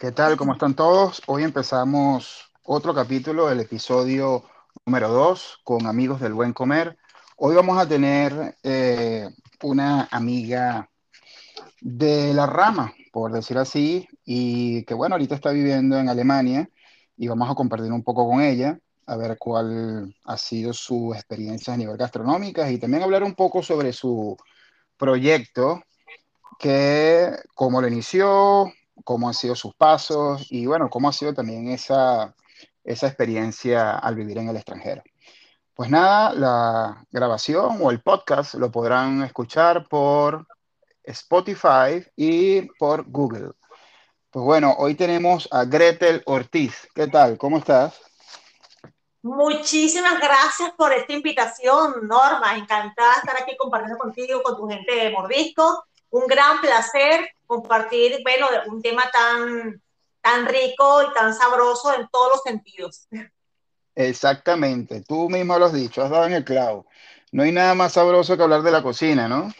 ¿Qué tal? ¿Cómo están todos? Hoy empezamos otro capítulo, el episodio número 2, con amigos del buen comer. Hoy vamos a tener eh, una amiga de la rama, por decir así, y que bueno, ahorita está viviendo en Alemania y vamos a compartir un poco con ella, a ver cuál ha sido su experiencia a nivel gastronómica y también hablar un poco sobre su proyecto, que cómo lo inició, cómo han sido sus pasos y bueno, cómo ha sido también esa, esa experiencia al vivir en el extranjero. Pues nada, la grabación o el podcast lo podrán escuchar por Spotify y por Google. Pues bueno, hoy tenemos a Gretel Ortiz. ¿Qué tal? ¿Cómo estás? Muchísimas gracias por esta invitación, Norma. Encantada de estar aquí compartiendo contigo, con tu gente de Mordisco. Un gran placer compartir, bueno, un tema tan, tan rico y tan sabroso en todos los sentidos. Exactamente, tú mismo lo has dicho, has dado en el clavo. No hay nada más sabroso que hablar de la cocina, ¿no?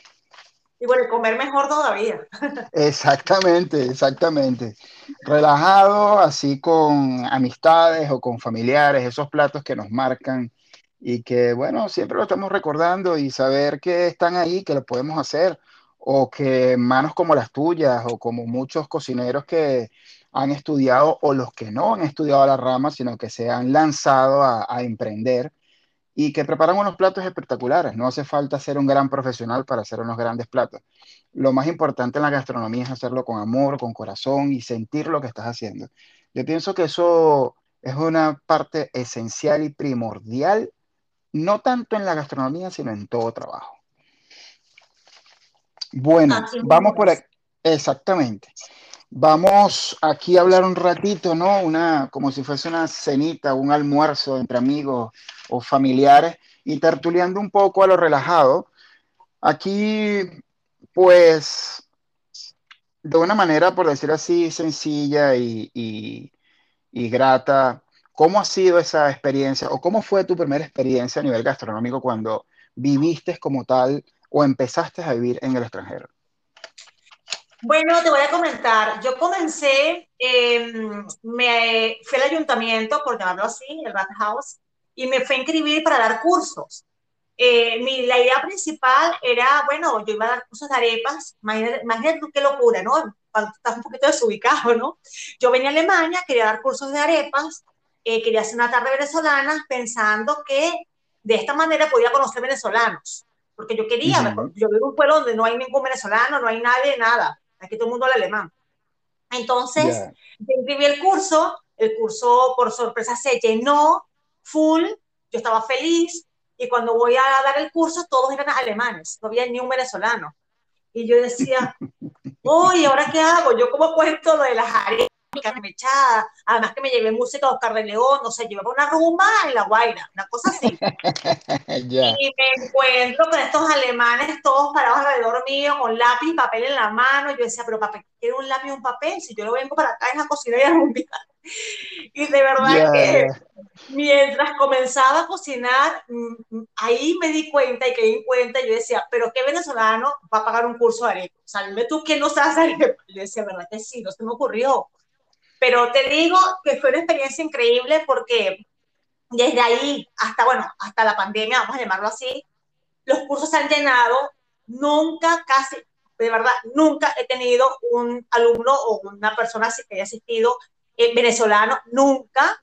Y bueno, comer mejor todavía. Exactamente, exactamente. Relajado, así con amistades o con familiares, esos platos que nos marcan y que, bueno, siempre lo estamos recordando y saber que están ahí, que lo podemos hacer, o que manos como las tuyas, o como muchos cocineros que han estudiado, o los que no han estudiado la rama, sino que se han lanzado a, emprender y que preparan unos platos espectaculares. No hace falta ser un gran profesional para hacer unos grandes platos. Lo más importante en la gastronomía es hacerlo con amor, con corazón y sentir lo que estás haciendo. Yo pienso que eso es una parte esencial y primordial, no tanto en la gastronomía, sino en todo trabajo. Bueno, vamos por aquí. Exactamente. Vamos aquí a hablar un ratito, ¿no? Una, como si fuese una cenita, un almuerzo entre amigos o familiares y tertuleando un poco a lo relajado. Aquí, pues, de una manera, por decir así, sencilla y, y, y grata, ¿cómo ha sido esa experiencia o cómo fue tu primera experiencia a nivel gastronómico cuando viviste como tal o empezaste a vivir en el extranjero? Bueno, te voy a comentar. Yo comencé, eh, me fui al ayuntamiento, por llamarlo así, el Rathaus, y me fui a inscribir para dar cursos. Eh, mi, la idea principal era, bueno, yo iba a dar cursos de arepas, imagínate, imagínate qué locura, ¿no? Estás un poquito desubicado, ¿no? Yo venía a Alemania, quería dar cursos de arepas, eh, quería hacer una tarde venezolana, pensando que de esta manera podía conocer venezolanos, porque yo quería, -huh. yo vivo en un pueblo donde no hay ningún venezolano, no hay nadie, nada aquí todo el mundo habla alemán. Entonces, yeah. yo inscribí el curso, el curso por sorpresa se llenó, full, yo estaba feliz, y cuando voy a dar el curso, todos eran alemanes, no había ni un venezolano. Y yo decía, uy, ¿ahora qué hago? Yo como cuento lo de las arepas mechada, además que me llevé música de Oscar de León, no sé, llevaba una rumba en La Guaira, una cosa así. yeah. Y me encuentro con estos alemanes todos parados alrededor mío, con lápiz y papel en la mano, yo decía, pero papel, quiero un lápiz y un papel, si yo lo vengo para acá en la cocina y a rumbear. Y de verdad yeah. que mientras comenzaba a cocinar, mm, ahí me di cuenta y quedé en cuenta, yo decía, pero ¿qué venezolano va a pagar un curso de arepa? O sea, dime tú que no sabes arepa. Yo decía, ¿verdad que sí? No se me ocurrió. Pero te digo que fue una experiencia increíble porque desde ahí hasta, bueno, hasta la pandemia, vamos a llamarlo así, los cursos se han llenado. Nunca, casi, de verdad, nunca he tenido un alumno o una persona que haya asistido eh, venezolano, nunca.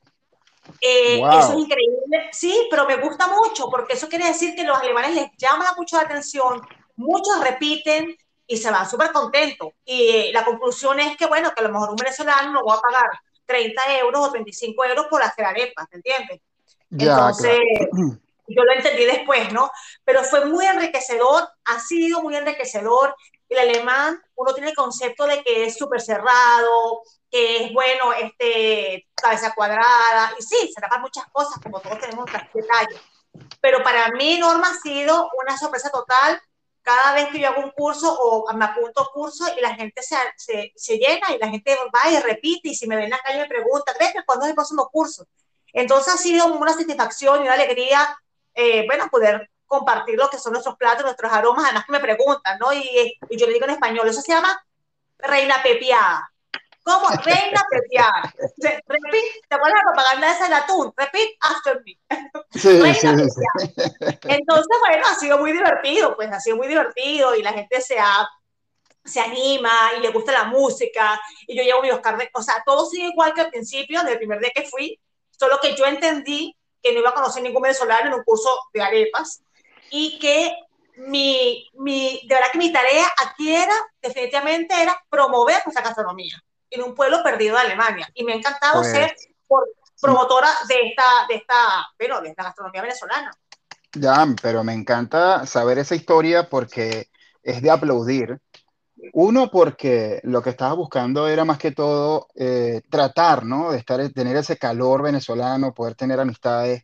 Eh, wow. Eso es increíble. Sí, pero me gusta mucho porque eso quiere decir que los alemanes les llama mucho la atención, muchos repiten, y se van súper contentos. Y la conclusión es que, bueno, que a lo mejor un venezolano no va a pagar 30 euros o 35 euros por hacer arepas, ¿te entiendes? Ya, Entonces, claro. yo lo entendí después, ¿no? Pero fue muy enriquecedor, ha sido muy enriquecedor. El alemán, uno tiene el concepto de que es súper cerrado, que es, bueno, este, cabeza cuadrada, y sí, se tapan muchas cosas, como todos tenemos detalles. Pero para mí, Norma, ha sido una sorpresa total cada vez que yo hago un curso o me apunto a curso y la gente se, se, se, llena y la gente va y repite y si me ven en la calle me pregunta, ¿crees que cuándo es el próximo curso? Entonces ha sido una satisfacción y una alegría, eh, bueno, poder compartir lo que son nuestros platos, nuestros aromas, además que me preguntan, ¿no? Y, y yo le digo en español, eso se llama reina pepiada. ¿Cómo? Reina pepiada. Repeat, ¿te acuerdas la propaganda esa atún? Repeat after me. Sí, Reina sí, sí. Entonces, bueno, ha sido muy divertido, pues ha sido muy divertido y la gente se ha se anima y le gusta la música y yo llevo mi Oscar de, o sea, todo sigue igual que al principio, del primer día que fui, solo que yo entendí que no iba a conocer ningún venezolano en un curso de arepas y que mi, mi, de verdad que mi tarea aquí era, definitivamente era promover nuestra gastronomía en un pueblo perdido de Alemania y me ha encantado pues, ser promotora de esta, de esta, pero de esta gastronomía venezolana. Ya, pero me encanta saber esa historia porque es de aplaudir uno, porque lo que estaba buscando era más que todo eh, tratar, ¿no? De estar, tener ese calor venezolano, poder tener amistades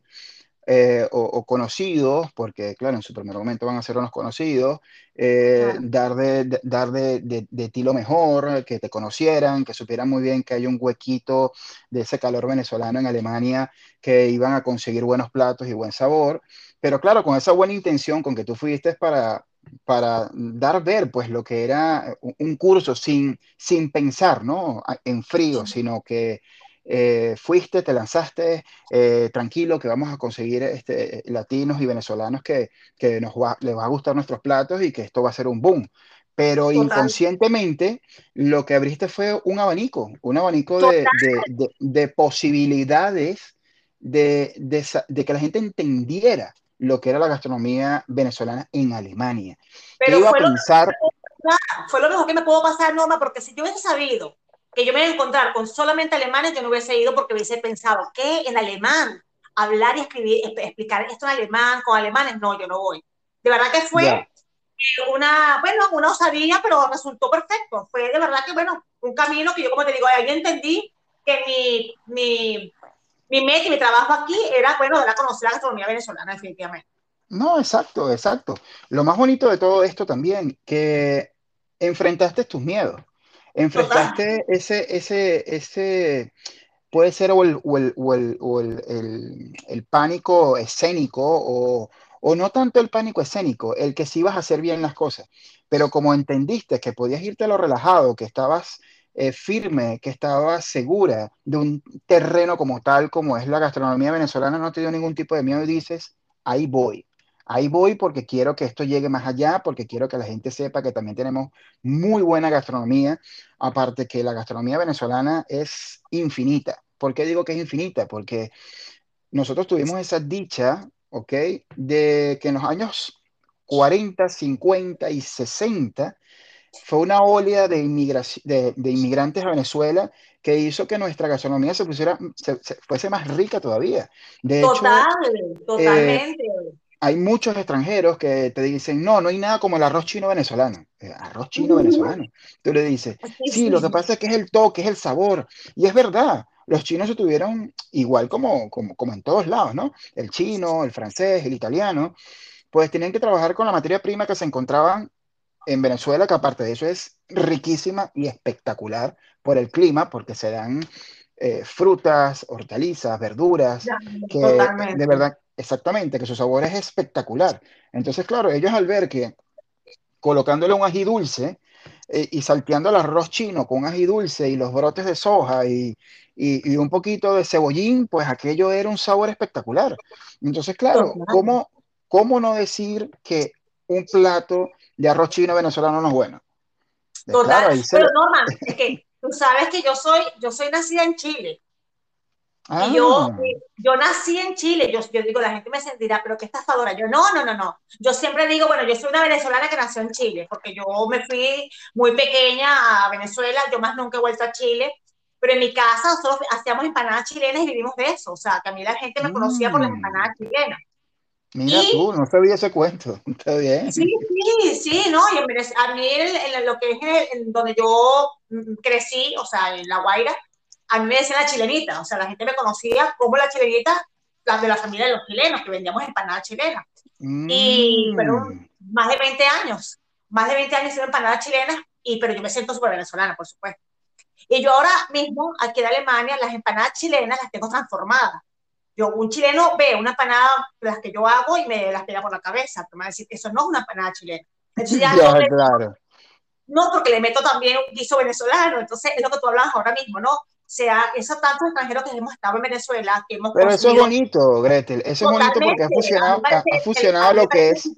eh, o, conocidos, porque claro, en su primer momento van a ser unos conocidos, eh, dar, de, dar de, de, ti lo mejor, que te conocieran, que supieran muy bien que hay un huequito de ese calor venezolano en Alemania, que iban a conseguir buenos platos y buen sabor. Pero claro, con esa buena intención con que tú fuiste para, para dar ver pues lo que era un curso sin, sin pensar, ¿no? En frío, sino que eh, fuiste, te lanzaste, eh, tranquilo, que vamos a conseguir este, latinos y venezolanos que, que nos va, les va a gustar nuestros platos y que esto va a ser un boom. Pero inconscientemente lo que abriste fue un abanico, un abanico de, de, de, posibilidades de, de, que la gente entendiera lo que era la gastronomía venezolana en Alemania. Pero fue, a pensar... lo fue lo mejor que me pudo pasar, Norma, porque si yo hubiese sabido que yo me iba a encontrar con solamente alemanes, yo no hubiese ido porque hubiese pensado que en alemán, hablar y escribir, explicar esto en alemán con alemanes, no, yo no voy. De verdad que fue una, bueno, una osadía, pero resultó perfecto. Fue de verdad que, bueno, un camino que yo, como te digo, ahí entendí que mi, mi mi meta y mi trabajo aquí era, bueno, a conocer la gastronomía venezolana, definitivamente. No, exacto, exacto. Lo más bonito de todo esto también, que enfrentaste tus miedos, enfrentaste ese, ese, ese, puede ser o el, o el, o el, o el, el, pánico escénico o, o no tanto el pánico escénico, el que sí ibas a hacer bien las cosas, pero como entendiste que podías irte a lo relajado, que estabas eh, firme, que estaba segura de un terreno como tal, como es la gastronomía venezolana, no te dio ningún tipo de miedo y dices, ahí voy. Ahí voy porque quiero que esto llegue más allá, porque quiero que la gente sepa que también tenemos muy buena gastronomía, aparte que la gastronomía venezolana es infinita. ¿Por qué digo que es infinita? Porque nosotros tuvimos esa dicha, ¿ok? De que en los años 40, 50 y 60 fue una ola de, de, de, inmigrantes a Venezuela que hizo que nuestra gastronomía se, pusiera, se, fuese más rica todavía. De Total, hecho, totalmente. Eh, hay muchos extranjeros que te dicen, no, no hay nada como el arroz chino venezolano. Eh, arroz chino venezolano. Tú le dices, sí, lo que pasa es que es el toque, es el sabor. Y es verdad, los chinos se tuvieron igual como, como, como en todos lados, ¿no? El chino, el francés, el italiano, pues tenían que trabajar con la materia prima que se encontraban en Venezuela, que aparte de eso es riquísima y espectacular por el clima, porque se dan eh, frutas, hortalizas, verduras, que de verdad, exactamente, que su sabor es espectacular. Entonces, claro, ellos al ver que colocándole un ají dulce eh, y salteando el arroz chino con un ají dulce y los brotes de soja y, y, un poquito de cebollín, pues aquello era un sabor espectacular. Entonces, claro, ¿cómo, ¿cómo no decir que un plato de arroz chino venezolano no es bueno. Total, pero Norman, es que tú sabes que yo soy, yo soy nacida en Chile. Y yo, ah. yo nací en Chile, yo, yo, digo, la gente me sentirá, pero qué estafadora. Yo, no, no, no, no. Yo siempre digo, bueno, yo soy una venezolana que nació en Chile, porque yo me fui muy pequeña a Venezuela, yo más nunca he vuelto a Chile, pero en mi casa nosotros hacíamos empanadas chilenas y vivimos de eso. O sea, que a mí la gente me conocía por las mm. empanadas chilenas. Mira tú, no sabía ese cuento. Está bien. Sí, sí, sí, ¿no? Y a mí en, lo que es en donde yo mm, crecí, o sea, en La Guaira, a mí me decían la chilenita, o sea, la gente me conocía como la chilenita, la de la familia de los chilenos, que vendíamos empanadas chilenas. Y mm. fueron más de 20 años, más de 20 años haciendo empanadas chilenas, y, pero yo me siento súper venezolana, por supuesto. Y yo ahora mismo, aquí en Alemania, las empanadas chilenas las tengo transformadas yo, un chileno ve una panada de las que yo hago y me las pega por la cabeza, pero me va a decir eso no es una panada chilena. Entonces ya, no, claro. No, porque le meto también un guiso venezolano, entonces es lo que tú hablas ahora mismo, ¿no? Sea, esos tantos extranjeros que hemos estado en Venezuela, que hemos Pero eso es bonito, Gretel, eso es bonito porque ha fusionado, ha, fusionado lo que es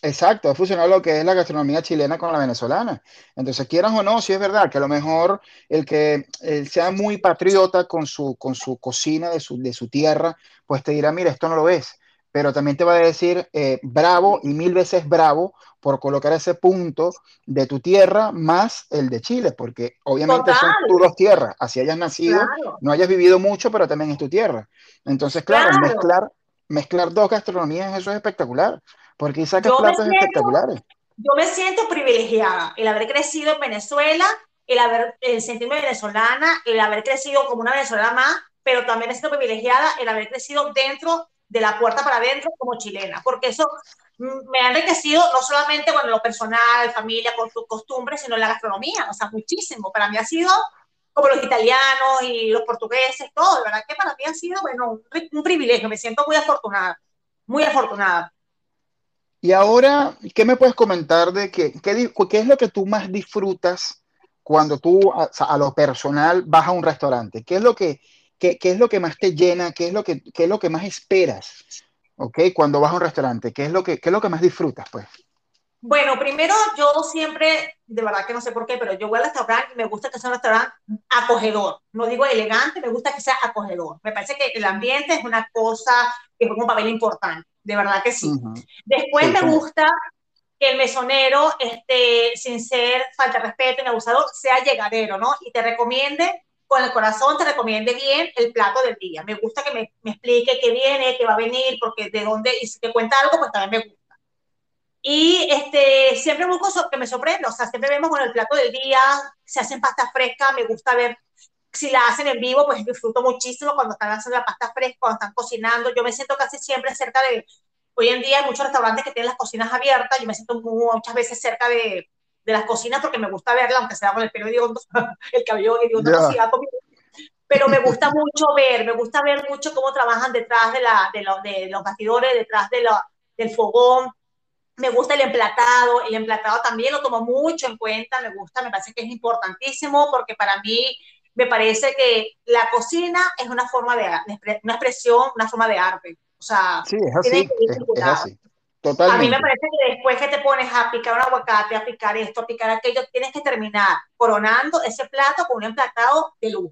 Exacto, ha fusionado lo que es la gastronomía chilena con la venezolana. Entonces, quieran o no, sí es verdad que a lo mejor el que sea muy patriota con su, con su cocina de su, de su tierra, pues te dirá, mira, esto no lo ves. Pero también te va a decir eh, bravo y mil veces bravo por colocar ese punto de tu tierra más el de Chile, porque obviamente son tus dos tierras, así hayas nacido, no hayas vivido mucho, pero también es tu tierra. Entonces, claro, mezclar, mezclar dos gastronomías, eso es espectacular. Porque sacas platos espectaculares. Yo me siento privilegiada el haber crecido en Venezuela, el haber el sentirme venezolana, el haber crecido como una venezolana más, pero también me siento privilegiada el haber crecido dentro de la puerta para adentro como chilena, porque eso me ha enriquecido no solamente con lo personal, familia, con sus costumbres, sino la gastronomía, o sea, muchísimo. Para mí ha sido como los italianos y los portugueses, todo, de verdad que para mí ha sido, bueno, un, privilegio, me siento muy afortunada, muy afortunada. Y ahora, ¿qué me puedes comentar de qué, qué, qué es lo que tú más disfrutas cuando tú a, lo personal vas a un restaurante? ¿Qué es lo que, qué, qué, es lo que más te llena? ¿Qué es lo que, qué es lo que más esperas? ¿Ok? Cuando vas a un restaurante, ¿qué es lo que, qué es lo que más disfrutas, pues? Bueno, primero yo siempre, de verdad que no sé por qué, pero yo voy al restaurante y me gusta que sea un restaurante acogedor. No digo elegante, me gusta que sea acogedor. Me parece que el ambiente es una cosa que juega un papel importante de verdad que sí. Después me gusta que el mesonero, este, sin ser falta de respeto ni abusador, sea llegadero, ¿no? Y te recomiende, con el corazón, te recomiende bien el plato del día. Me gusta que me, me explique qué viene, qué va a venir, porque de dónde, y si te cuenta algo, pues también me gusta. Y este, siempre busco que me sorprenda, o sea, siempre vemos con el plato del día, se hacen pastas frescas, me gusta ver si la hacen en vivo, pues disfruto muchísimo cuando están haciendo la pasta fresca, cuando están cocinando. Yo me siento casi siempre cerca de, hoy en día hay muchos restaurantes que tienen las cocinas abiertas, yo me siento muchas veces cerca de, de las cocinas porque me gusta verla, aunque sea con el pelo hediondo, el cabello hediondo yeah. pero me gusta mucho ver, me gusta ver mucho cómo trabajan detrás de, la, de, lo, de los bastidores, detrás de lo, del fogón, me gusta el emplatado, el emplatado también lo tomo mucho en cuenta, me gusta, me parece que es importantísimo porque para mí me parece que la cocina es una forma de, una expresión, una forma de arte. O sea, sí, es así, es, así. Totalmente. A mí me parece que después que te pones a picar un aguacate, a picar esto, a picar aquello, tienes que terminar coronando ese plato con un emplatado de luz.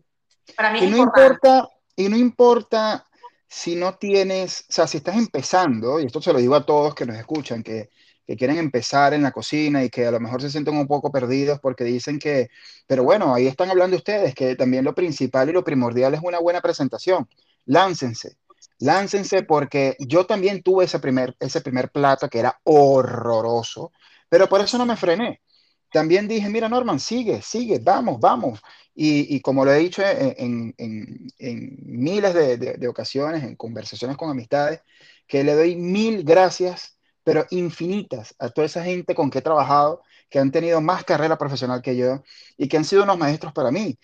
Para mí y es no importante. importa Y no importa si no tienes, o sea, si estás empezando, y esto se lo digo a todos que nos escuchan, que que quieren empezar en la cocina y que a lo mejor se sienten un poco perdidos porque dicen que, pero bueno, ahí están hablando ustedes, que también lo principal y lo primordial es una buena presentación. Láncense, láncense porque yo también tuve ese primer, ese primer plato que era horroroso, pero por eso no me frené. También dije, mira Norman, sigue, sigue, vamos, vamos. Y, y como lo he dicho en, en, miles de, de, de ocasiones, en conversaciones con amistades, que le doy mil gracias pero infinitas a toda esa gente con que he trabajado, que han tenido más carrera profesional que yo y que han sido unos maestros para mí.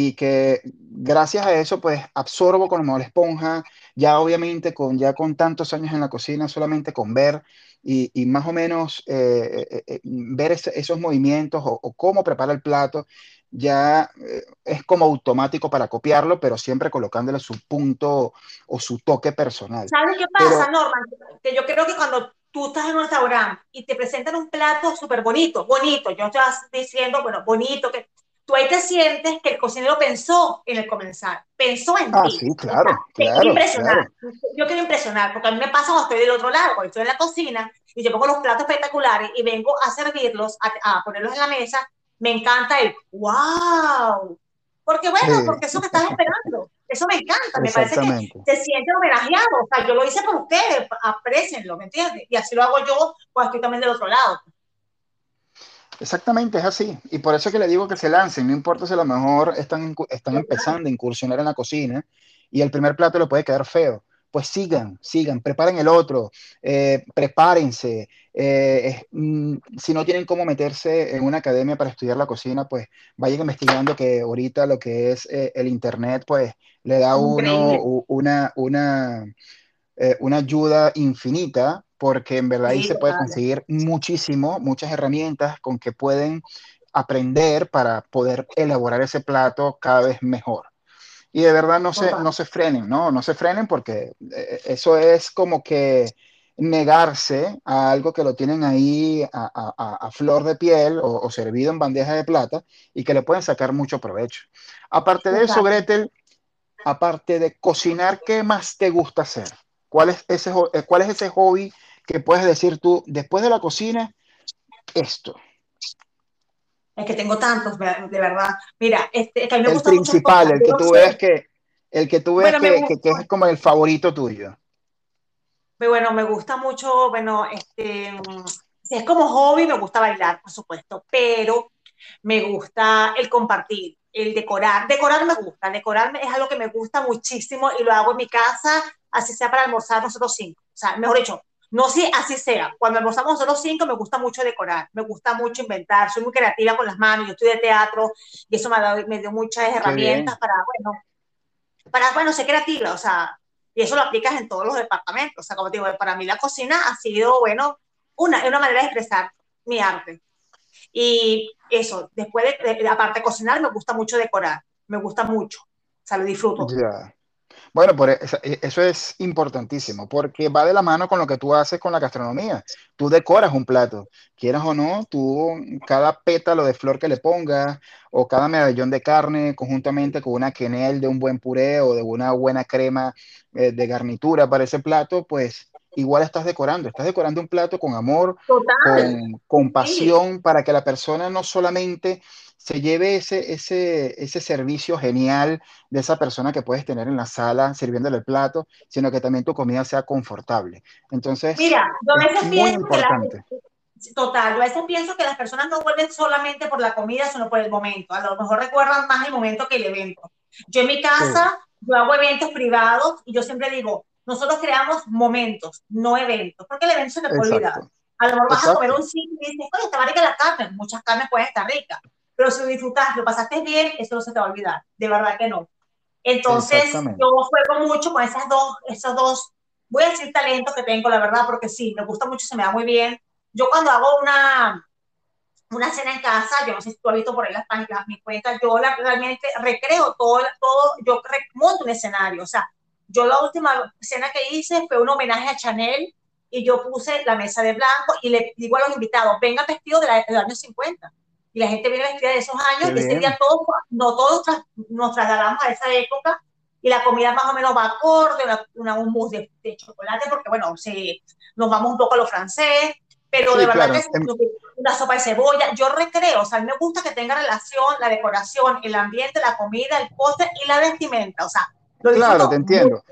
Y que gracias a eso, pues absorbo como la esponja, ya obviamente con, ya con tantos años en la cocina, solamente con ver y, y más o menos eh, eh, eh ver ese, esos movimientos o, o, cómo prepara el plato, ya eh, es como automático para copiarlo, pero siempre colocándole su punto o su toque personal. ¿Sabes qué pasa, pero, Norman? Que yo creo que cuando tú estás en un restaurante y te presentan un plato súper bonito, bonito, yo estoy diciendo, bueno, bonito, que tú ahí te sientes que el cocinero pensó en el comenzar, pensó en ah, ti. Sí, claro, o sea, claro, impresionar. Claro. Yo quiero impresionar, porque a mí me pasa cuando estoy del otro lado, cuando estoy en la cocina y yo pongo los platos espectaculares y vengo a servirlos, a, a ponerlos en la mesa, me encanta el wow. Porque bueno, sí. porque eso que estás esperando. Eso me encanta, me parece que se siente homenajeado. O sea, yo lo hice por ustedes, aprecienlo, ¿me entiendes? Y así lo hago yo cuando estoy también del otro lado. Exactamente, es así. Y por eso que le digo que se lancen, no importa si a lo mejor están, están empezando a incursionar en la cocina y el primer plato le puede quedar feo. Pues sigan, sigan, preparen el otro, eh, prepárense. Eh, mm, si no tienen cómo meterse en una academia para estudiar la cocina, pues vayan investigando que ahorita lo que es eh, el Internet, pues le da a uno una, una, una ayuda infinita porque en verdad ahí se puede conseguir muchísimo, muchas herramientas con que pueden aprender para poder elaborar ese plato cada vez mejor. Y de verdad no se, no se frenen, ¿no? No se frenen porque eh, eso es como que negarse a algo que lo tienen ahí a, flor de piel o, servido en bandeja de plata y que le pueden sacar mucho provecho. Aparte de eso, Gretel, aparte de cocinar, ¿qué más te gusta hacer? ¿Cuál es ese, eh, cuál es ese hobby que puedes decir tú, después de la cocina, esto? Es que tengo tantos, de verdad. Mira, este, que el principal, el que tú ves que, el que tú ves que, que, es como el favorito tuyo. Bueno, me gusta mucho, bueno, este, si es como hobby, me gusta bailar, por supuesto, pero me gusta el compartir, el decorar. Decorar me gusta, decorar es algo que me gusta muchísimo y lo hago en mi casa, así sea para almorzar nosotros cinco. O sea, mejor dicho, no si así sea. Cuando almorzamos nosotros cinco, me gusta mucho decorar, me gusta mucho inventar, soy muy creativa con las manos, yo de teatro y eso me, ha dado, me dio muchas herramientas para, bueno, para, bueno, ser creativa, o sea, y eso lo aplicas en todos los departamentos. O sea, como te digo, para mí la cocina ha sido, bueno, una, una manera de expresar mi arte. Y eso, después de, aparte de cocinar, me gusta mucho decorar, me gusta mucho, o sea, lo disfruto. Ya. Bueno, por e, e, eso es importantísimo, porque va de la mano con lo que tú haces con la gastronomía. Tú decoras un plato, quieras o no, tú cada pétalo de flor que le pongas o cada medallón de carne conjuntamente con una quenel de un buen puré o de una buena crema eh, de garnitura para ese plato, pues igual estás decorando, estás decorando un plato con amor, con, con pasión, para que la persona no solamente se lleve ese, ese, ese servicio genial de esa persona que puedes tener en la sala sirviéndole el plato, sino que también tu comida sea confortable. Entonces, Mira, yo a veces pienso importante. Que total, yo a veces pienso que las personas no vuelven solamente por la comida, sino por el momento. A lo mejor recuerdan más el momento que el evento. Yo en mi casa, yo hago eventos privados y yo siempre digo, nosotros creamos momentos, no eventos, porque el evento se te puede olvidar. A lo mejor vas a comer un sitio y dices, oye, está rica la carne, muchas carnes pueden estar ricas, pero si lo disfrutas, lo pasaste bien, eso no se te va a olvidar, de verdad que no. Entonces, yo juego mucho con esas dos, esos dos, voy a decir talentos que tengo, la verdad, porque sí, me gusta mucho, se me da muy bien. Yo cuando hago una, una cena en casa, yo no sé si tú has visto por ahí las páginas, mi cuenta, yo la, realmente recreo todo, todo, yo monto un escenario, o sea, yo la última cena que hice fue un homenaje a Chanel y yo puse la mesa de blanco y le digo a los invitados, vengan vestidos de, la, de los años 50 y la gente viene vestida de esos años, y ese día todos, no todos nos trasladamos a esa época y la comida más o menos va acorde, una, un mousse de, chocolate, porque bueno, sí, nos vamos un poco a lo francés, pero de verdad que es em una sopa de cebolla, yo recreo, o sea, a mí me gusta que tenga relación la decoración, el ambiente, la comida, el postre y la vestimenta, o sea, lo Claro, te entiendo.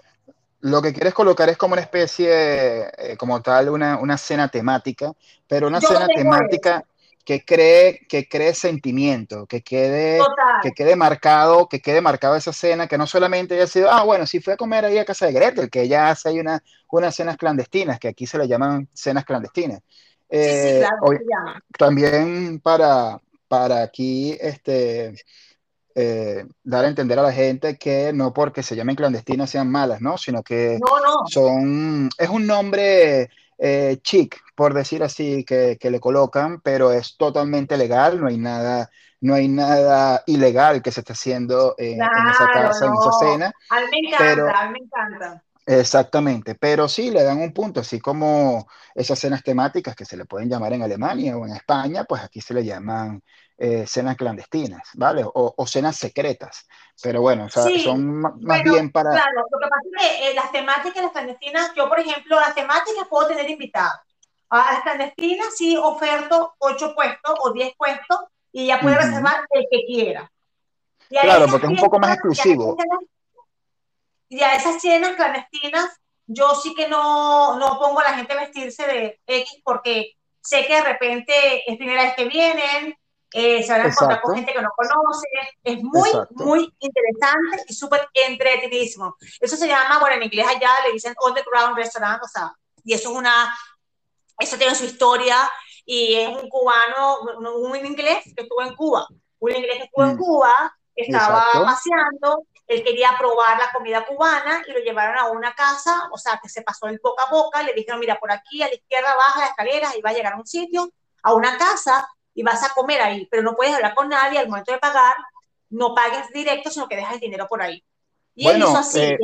Lo que quieres colocar es como una especie, eh, como tal, una, una, cena temática, pero una cena temática que cree, que cree sentimiento, que quede, que quede marcado, que quede marcado esa cena, que no solamente haya sido, ah, bueno, si fue a comer ahí a casa de Gretel, que ella hace ahí una, unas cenas clandestinas, que aquí se le llaman cenas clandestinas. sí, sí, eh, claro, también para, para aquí, este, eh, dar a entender a la gente que no porque se llamen clandestinas sean malas, ¿no? Sino que son, es un nombre eh, chic, por decir así, que, le colocan, pero es totalmente legal, no hay nada, no hay nada ilegal que se esté haciendo en, esa casa, en esa cena. A mí me encanta, a mí me encanta. Exactamente, pero sí le dan un punto, así como esas cenas temáticas que se le pueden llamar en Alemania o en España, pues aquí se le llaman eh, cenas clandestinas, ¿vale? O, cenas secretas. Pero bueno, son más bien para... Claro, lo que pasa es que eh, las temáticas, las clandestinas, yo por ejemplo, las temáticas puedo tener invitados. A las clandestinas sí oferto ocho puestos o diez puestos y ya puede reservar el que quiera. claro, porque es un poco más exclusivo y a esas cenas clandestinas, yo sí que no, no pongo a la gente a vestirse de X porque sé que de repente es primera vez que vienen, eh, se van a encontrar con gente que no conoce. Es muy, muy interesante y súper entretenidísimo. Eso se llama, bueno, en inglés allá le dicen on the ground restaurant, o sea, y eso es una, eso tiene su historia y es un cubano, un inglés que estuvo en Cuba, un inglés que estuvo en mm. Cuba, estaba paseando él quería probar la comida cubana y lo llevaron a una casa, o sea, que se pasó el boca a boca, le dijeron, mira, por aquí a la izquierda baja las escaleras y va a llegar a un sitio, a una casa y vas a comer ahí, pero no puedes hablar con nadie al momento de pagar, no pagues directo, sino que dejas el dinero por ahí. Y bueno, él hizo así. Eh,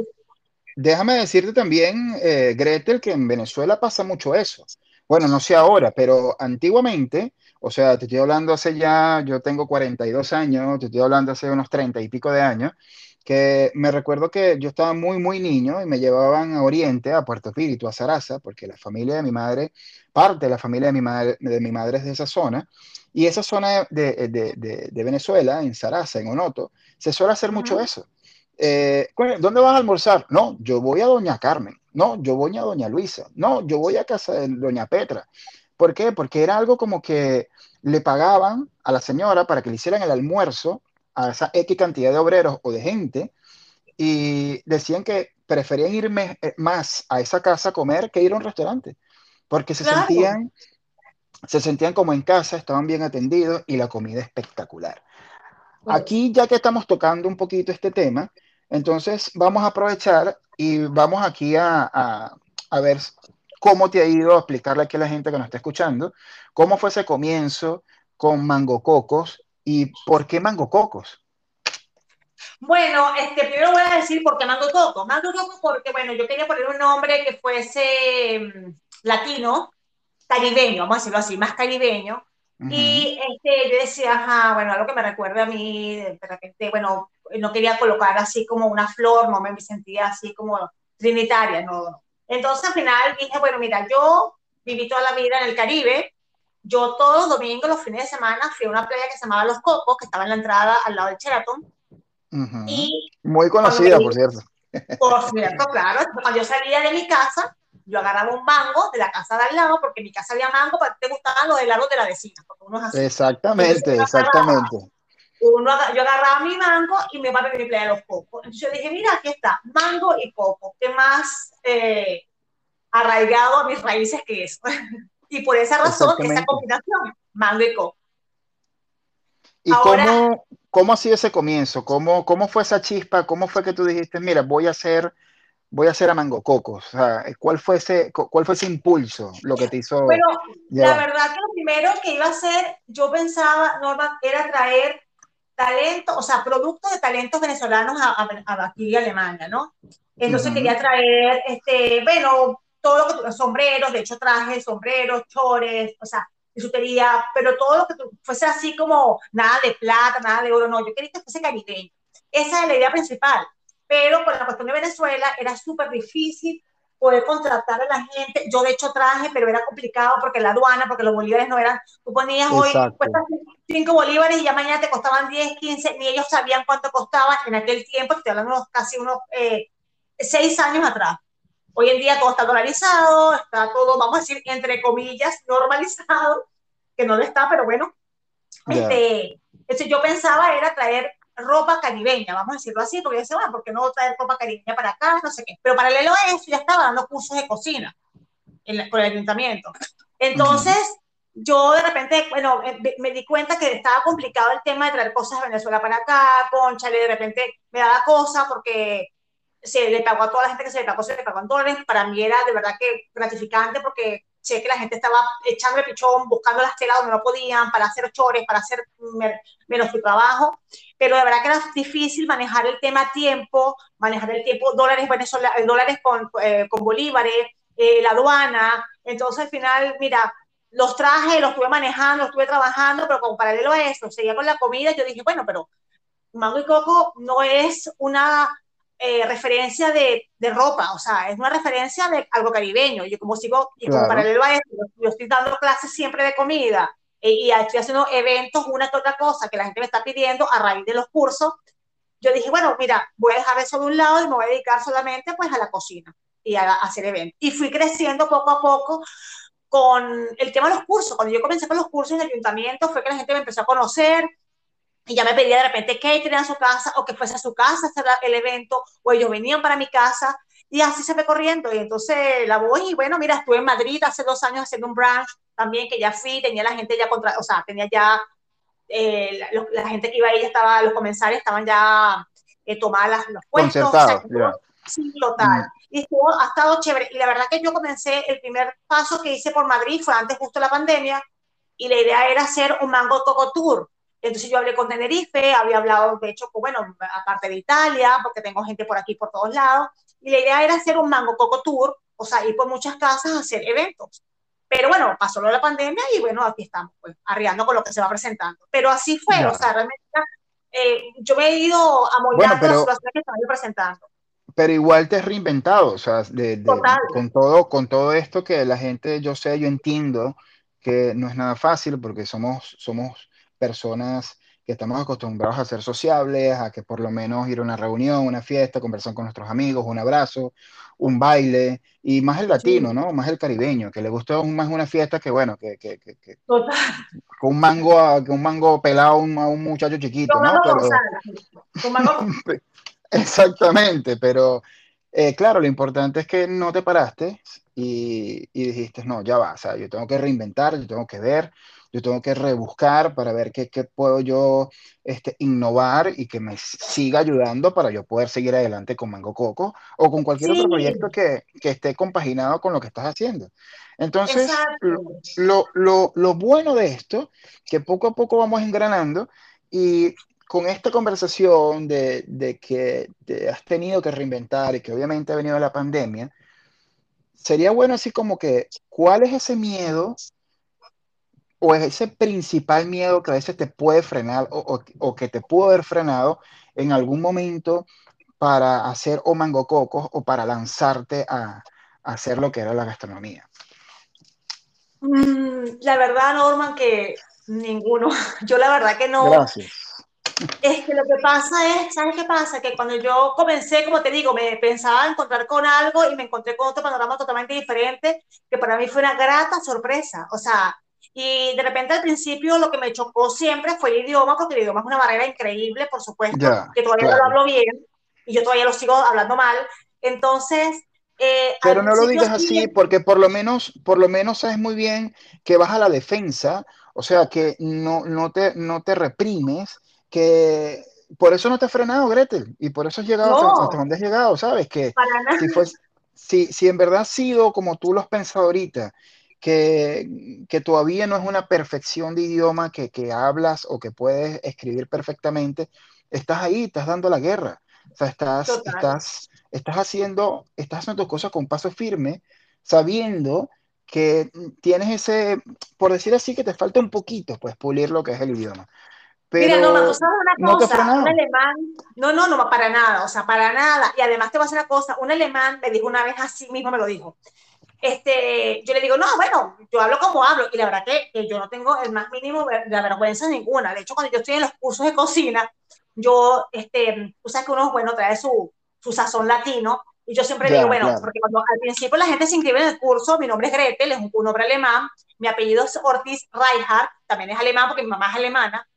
déjame decirte también, eh, Gretel, que en Venezuela pasa mucho eso. Bueno, no sé ahora, pero antiguamente, o sea, te estoy hablando hace ya, yo tengo 42 años, te estoy hablando hace unos 30 y pico de años, que me recuerdo que yo estaba muy, muy niño y me llevaban a Oriente, a Puerto Espíritu, a Sarasa, porque la familia de mi madre, parte de la familia de mi madre, de mi madre es de esa zona, y esa zona de, de, de, Venezuela, en Sarasa, en Onoto, se suele hacer mucho eso. Eh, ¿Dónde vas a almorzar? No, yo voy a Doña Carmen. No, yo voy a Doña Luisa. No, yo voy a casa de Doña Petra. ¿Por qué? Porque era algo como que le pagaban a la señora para que le hicieran el almuerzo a esa X cantidad de obreros o de gente y decían que preferían ir eh, más a esa casa a comer que ir a un restaurante, porque se sentían se sentían como en casa, estaban bien atendidos y la comida espectacular. Aquí, ya que estamos tocando un poquito este tema, entonces vamos a aprovechar y vamos aquí a, a, a ver cómo te ha ido a explicarle aquí a la gente que nos está escuchando, cómo fue ese comienzo con Mango Cocos ¿Y por qué mango cocos? Bueno, este, primero voy a decir por qué mango coco. Mango coco porque, bueno, yo quería poner un nombre que fuese mm, latino, caribeño, vamos a decirlo así, más caribeño. Y este, yo decía, ajá, bueno, algo que me recuerde a mí, de repente, bueno, no quería colocar así como una flor, no me sentía así como trinitaria, no. Entonces al final dije, bueno, mira, yo viví toda la vida en el Caribe, yo todos los domingos, los fines de semana, fui a una playa que se llamaba Los Cocos, que estaba en la entrada al lado del Sheraton. y Muy conocida, por cierto. Por cierto, claro. Cuando yo salía de mi casa, yo agarraba un mango de la casa de al lado, porque en mi casa había mango, porque te gustaban los helados de la vecina. Exactamente, exactamente. Uno, yo agarraba mi mango y me iba a mi playa Los Cocos. Entonces yo dije, mira, aquí está, mango y coco. ¿Qué más eh, arraigado a mis raíces que eso? Y por esa razón, esa combinación, mango y coco. ¿Y cómo, cómo ha sido ese comienzo? ¿Cómo, ¿Cómo fue esa chispa? ¿Cómo fue que tú dijiste, mira, voy a hacer voy a hacer a Mango Cocos. O sea, ¿cuál, fue ese, ¿Cuál fue ese impulso lo que te hizo? Bueno, la verdad que lo primero que iba a hacer, yo pensaba, Norma, era traer talento, o sea, productos de talentos venezolanos a, a, aquí a Alemania, ¿no? Entonces quería traer, este, bueno, todo lo que sombreros, de hecho trajes, sombreros, chores, o sea, bisutería, pero todo lo que fuese así como nada de plata, nada de oro, no, yo quería que fuese caribeño. Esa es la idea principal. Pero por la cuestión de Venezuela era súper difícil poder contratar a la gente. Yo de hecho traje, pero era complicado porque la aduana, porque los bolívares no eran, tú ponías hoy, cuesta 5 bolívares y ya mañana te costaban 10, 15, ni ellos sabían cuánto costaban en aquel tiempo, estoy hablando casi unos eh, 6 años atrás. Hoy en día todo está dolarizado, está todo, vamos a decir, entre comillas, normalizado, que no lo está, pero bueno. Este, este, yo pensaba era traer ropa caribeña, vamos a decirlo así, porque decía, bueno, ¿por qué no traer ropa caribeña para acá? No sé qué. Pero paralelo a eso, ya estaba dando cursos de cocina en con el ayuntamiento. Entonces, yo de repente, bueno, me, di cuenta que estaba complicado el tema de traer cosas de Venezuela para acá, conchale, de repente me daba cosa porque se le pagó a toda la gente que se le pagó, se le pagó en dólares. Para mí era de verdad que gratificante porque sé que la gente estaba echando el pichón, buscando las telas donde no podían, para hacer chores, para hacer menos su trabajo. Pero de verdad que era difícil manejar el tema tiempo, manejar el tiempo, dólares, venezolanos, dólares con, eh, con bolívares, eh, la aduana. Entonces al final, mira, los trajes, los estuve manejando, los estuve trabajando, pero como paralelo a eso, seguía con la comida, yo dije, bueno, pero mango y coco no es una eh, referencia de, de, ropa, o sea, es una referencia de algo caribeño. Yo como sigo, y como paralelo a eso, yo estoy dando clases siempre de comida eh, y estoy haciendo eventos, una que otra cosa que la gente me está pidiendo a raíz de los cursos. Yo dije, bueno, mira, voy a dejar eso de un lado y me voy a dedicar solamente pues a la cocina y a, a hacer eventos. Y fui creciendo poco a poco con el tema de los cursos. Cuando yo comencé con los cursos en el ayuntamiento fue que la gente me empezó a conocer, y ya me pedía de repente que a su casa o que fuese a su casa a hacer el evento o ellos venían para mi casa y así se fue corriendo y entonces la voy y bueno, mira, estuve en Madrid hace dos años haciendo un brunch también que ya fui, tenía la gente ya contra, o sea, tenía ya eh, la, gente que iba ahí, estaba, los comensales estaban ya eh, tomaba las, los puestos. O sea, sí, total. Mm. Y estuvo, ha estado chévere. Y la verdad que yo comencé, el primer paso que hice por Madrid fue antes justo la pandemia, y la idea era hacer un Mango Coco Tour. Entonces yo hablé con Tenerife, había hablado, de hecho, bueno, aparte de Italia, porque tengo gente por aquí, por todos lados, y la idea era hacer un Mango Coco Tour, o sea, ir por muchas casas a hacer eventos. Pero bueno, pasó lo de la pandemia y bueno, aquí estamos, pues, arriando con lo que se va presentando. Pero así fue, o sea, realmente eh, yo me he ido amoldando bueno, pero, las situaciones que están presentando. Pero igual te has reinventado, o sea, de, con, todo, con todo esto que la gente, yo sé, yo entiendo que no es nada fácil porque somos, somos personas que estamos acostumbrados a ser sociables, a que por lo menos ir a una reunión, una fiesta, conversar con nuestros amigos, un abrazo, un baile, y más el latino, ¿no? Más el caribeño, que le gusta más una fiesta que, bueno, que, que, que, que con un mango, con un mango pelado a un, muchacho chiquito, ¿no? Pero, mango... Exactamente, pero eh, claro, lo importante es que no te paraste y, y dijiste, no, ya va, o sea, yo tengo que reinventar, yo tengo que ver, yo tengo que rebuscar para ver qué, qué puedo yo este, innovar y que me siga ayudando para yo poder seguir adelante con Mango Coco o con cualquier otro proyecto que, que, esté compaginado con lo que estás haciendo. Entonces, lo, lo, lo, bueno de esto, que poco a poco vamos engranando y con esta conversación de, de que te has tenido que reinventar y que obviamente ha venido la pandemia, sería bueno así como que, ¿cuál es ese miedo o es ese principal miedo que a veces te puede frenar o, o, que te pudo haber frenado en algún momento para hacer o mango cocos o para lanzarte a, a, hacer lo que era la gastronomía? Mm, la verdad, Norman, que ninguno. Yo la verdad que no. Gracias. Es que lo que pasa es, ¿sabes qué pasa? Que cuando yo comencé, como te digo, me pensaba encontrar con algo y me encontré con otro panorama totalmente diferente, que para mí fue una grata sorpresa. O sea, y de repente al principio lo que me chocó siempre fue el idioma, porque el idioma es una barrera increíble, por supuesto, que todavía no lo hablo bien y yo todavía lo sigo hablando mal. Entonces... Eh, Pero no lo digas así, porque por lo menos, por lo menos sabes muy bien que vas a la defensa, o sea, que no, no, te, no te reprimes, que por eso no te has frenado, Gretel, y por eso has llegado hasta, donde has llegado, ¿sabes? Que si, fue, si, si en verdad ha sido como tú lo has pensado ahorita, que, que, todavía no es una perfección de idioma que, que, hablas o que puedes escribir perfectamente, estás ahí, estás dando la guerra. O sea, estás, estás, estás, haciendo, estás haciendo tus cosas con paso firme, sabiendo que tienes ese, por decir así, que te falta un poquito, pues, pulir lo que es el idioma. Pero Mira, no, tú sabes una cosa, un alemán, no, no, no, para nada, o sea, para nada. Y además te voy a decir una cosa, un alemán me dijo una vez así mismo, me lo dijo, este, yo le digo, no, bueno, yo hablo como hablo, y la verdad que, que yo no tengo el más mínimo de, vergüenza ninguna. De hecho, cuando yo estoy en los cursos de cocina, yo, este, tú sabes que uno, bueno, trae su, su sazón latino, y yo siempre digo, bueno, porque cuando al principio la gente se inscribe en el curso, mi nombre es Gretel, es un, un nombre alemán, mi apellido es Ortiz Reichardt, también es alemán porque mi mamá es alemana.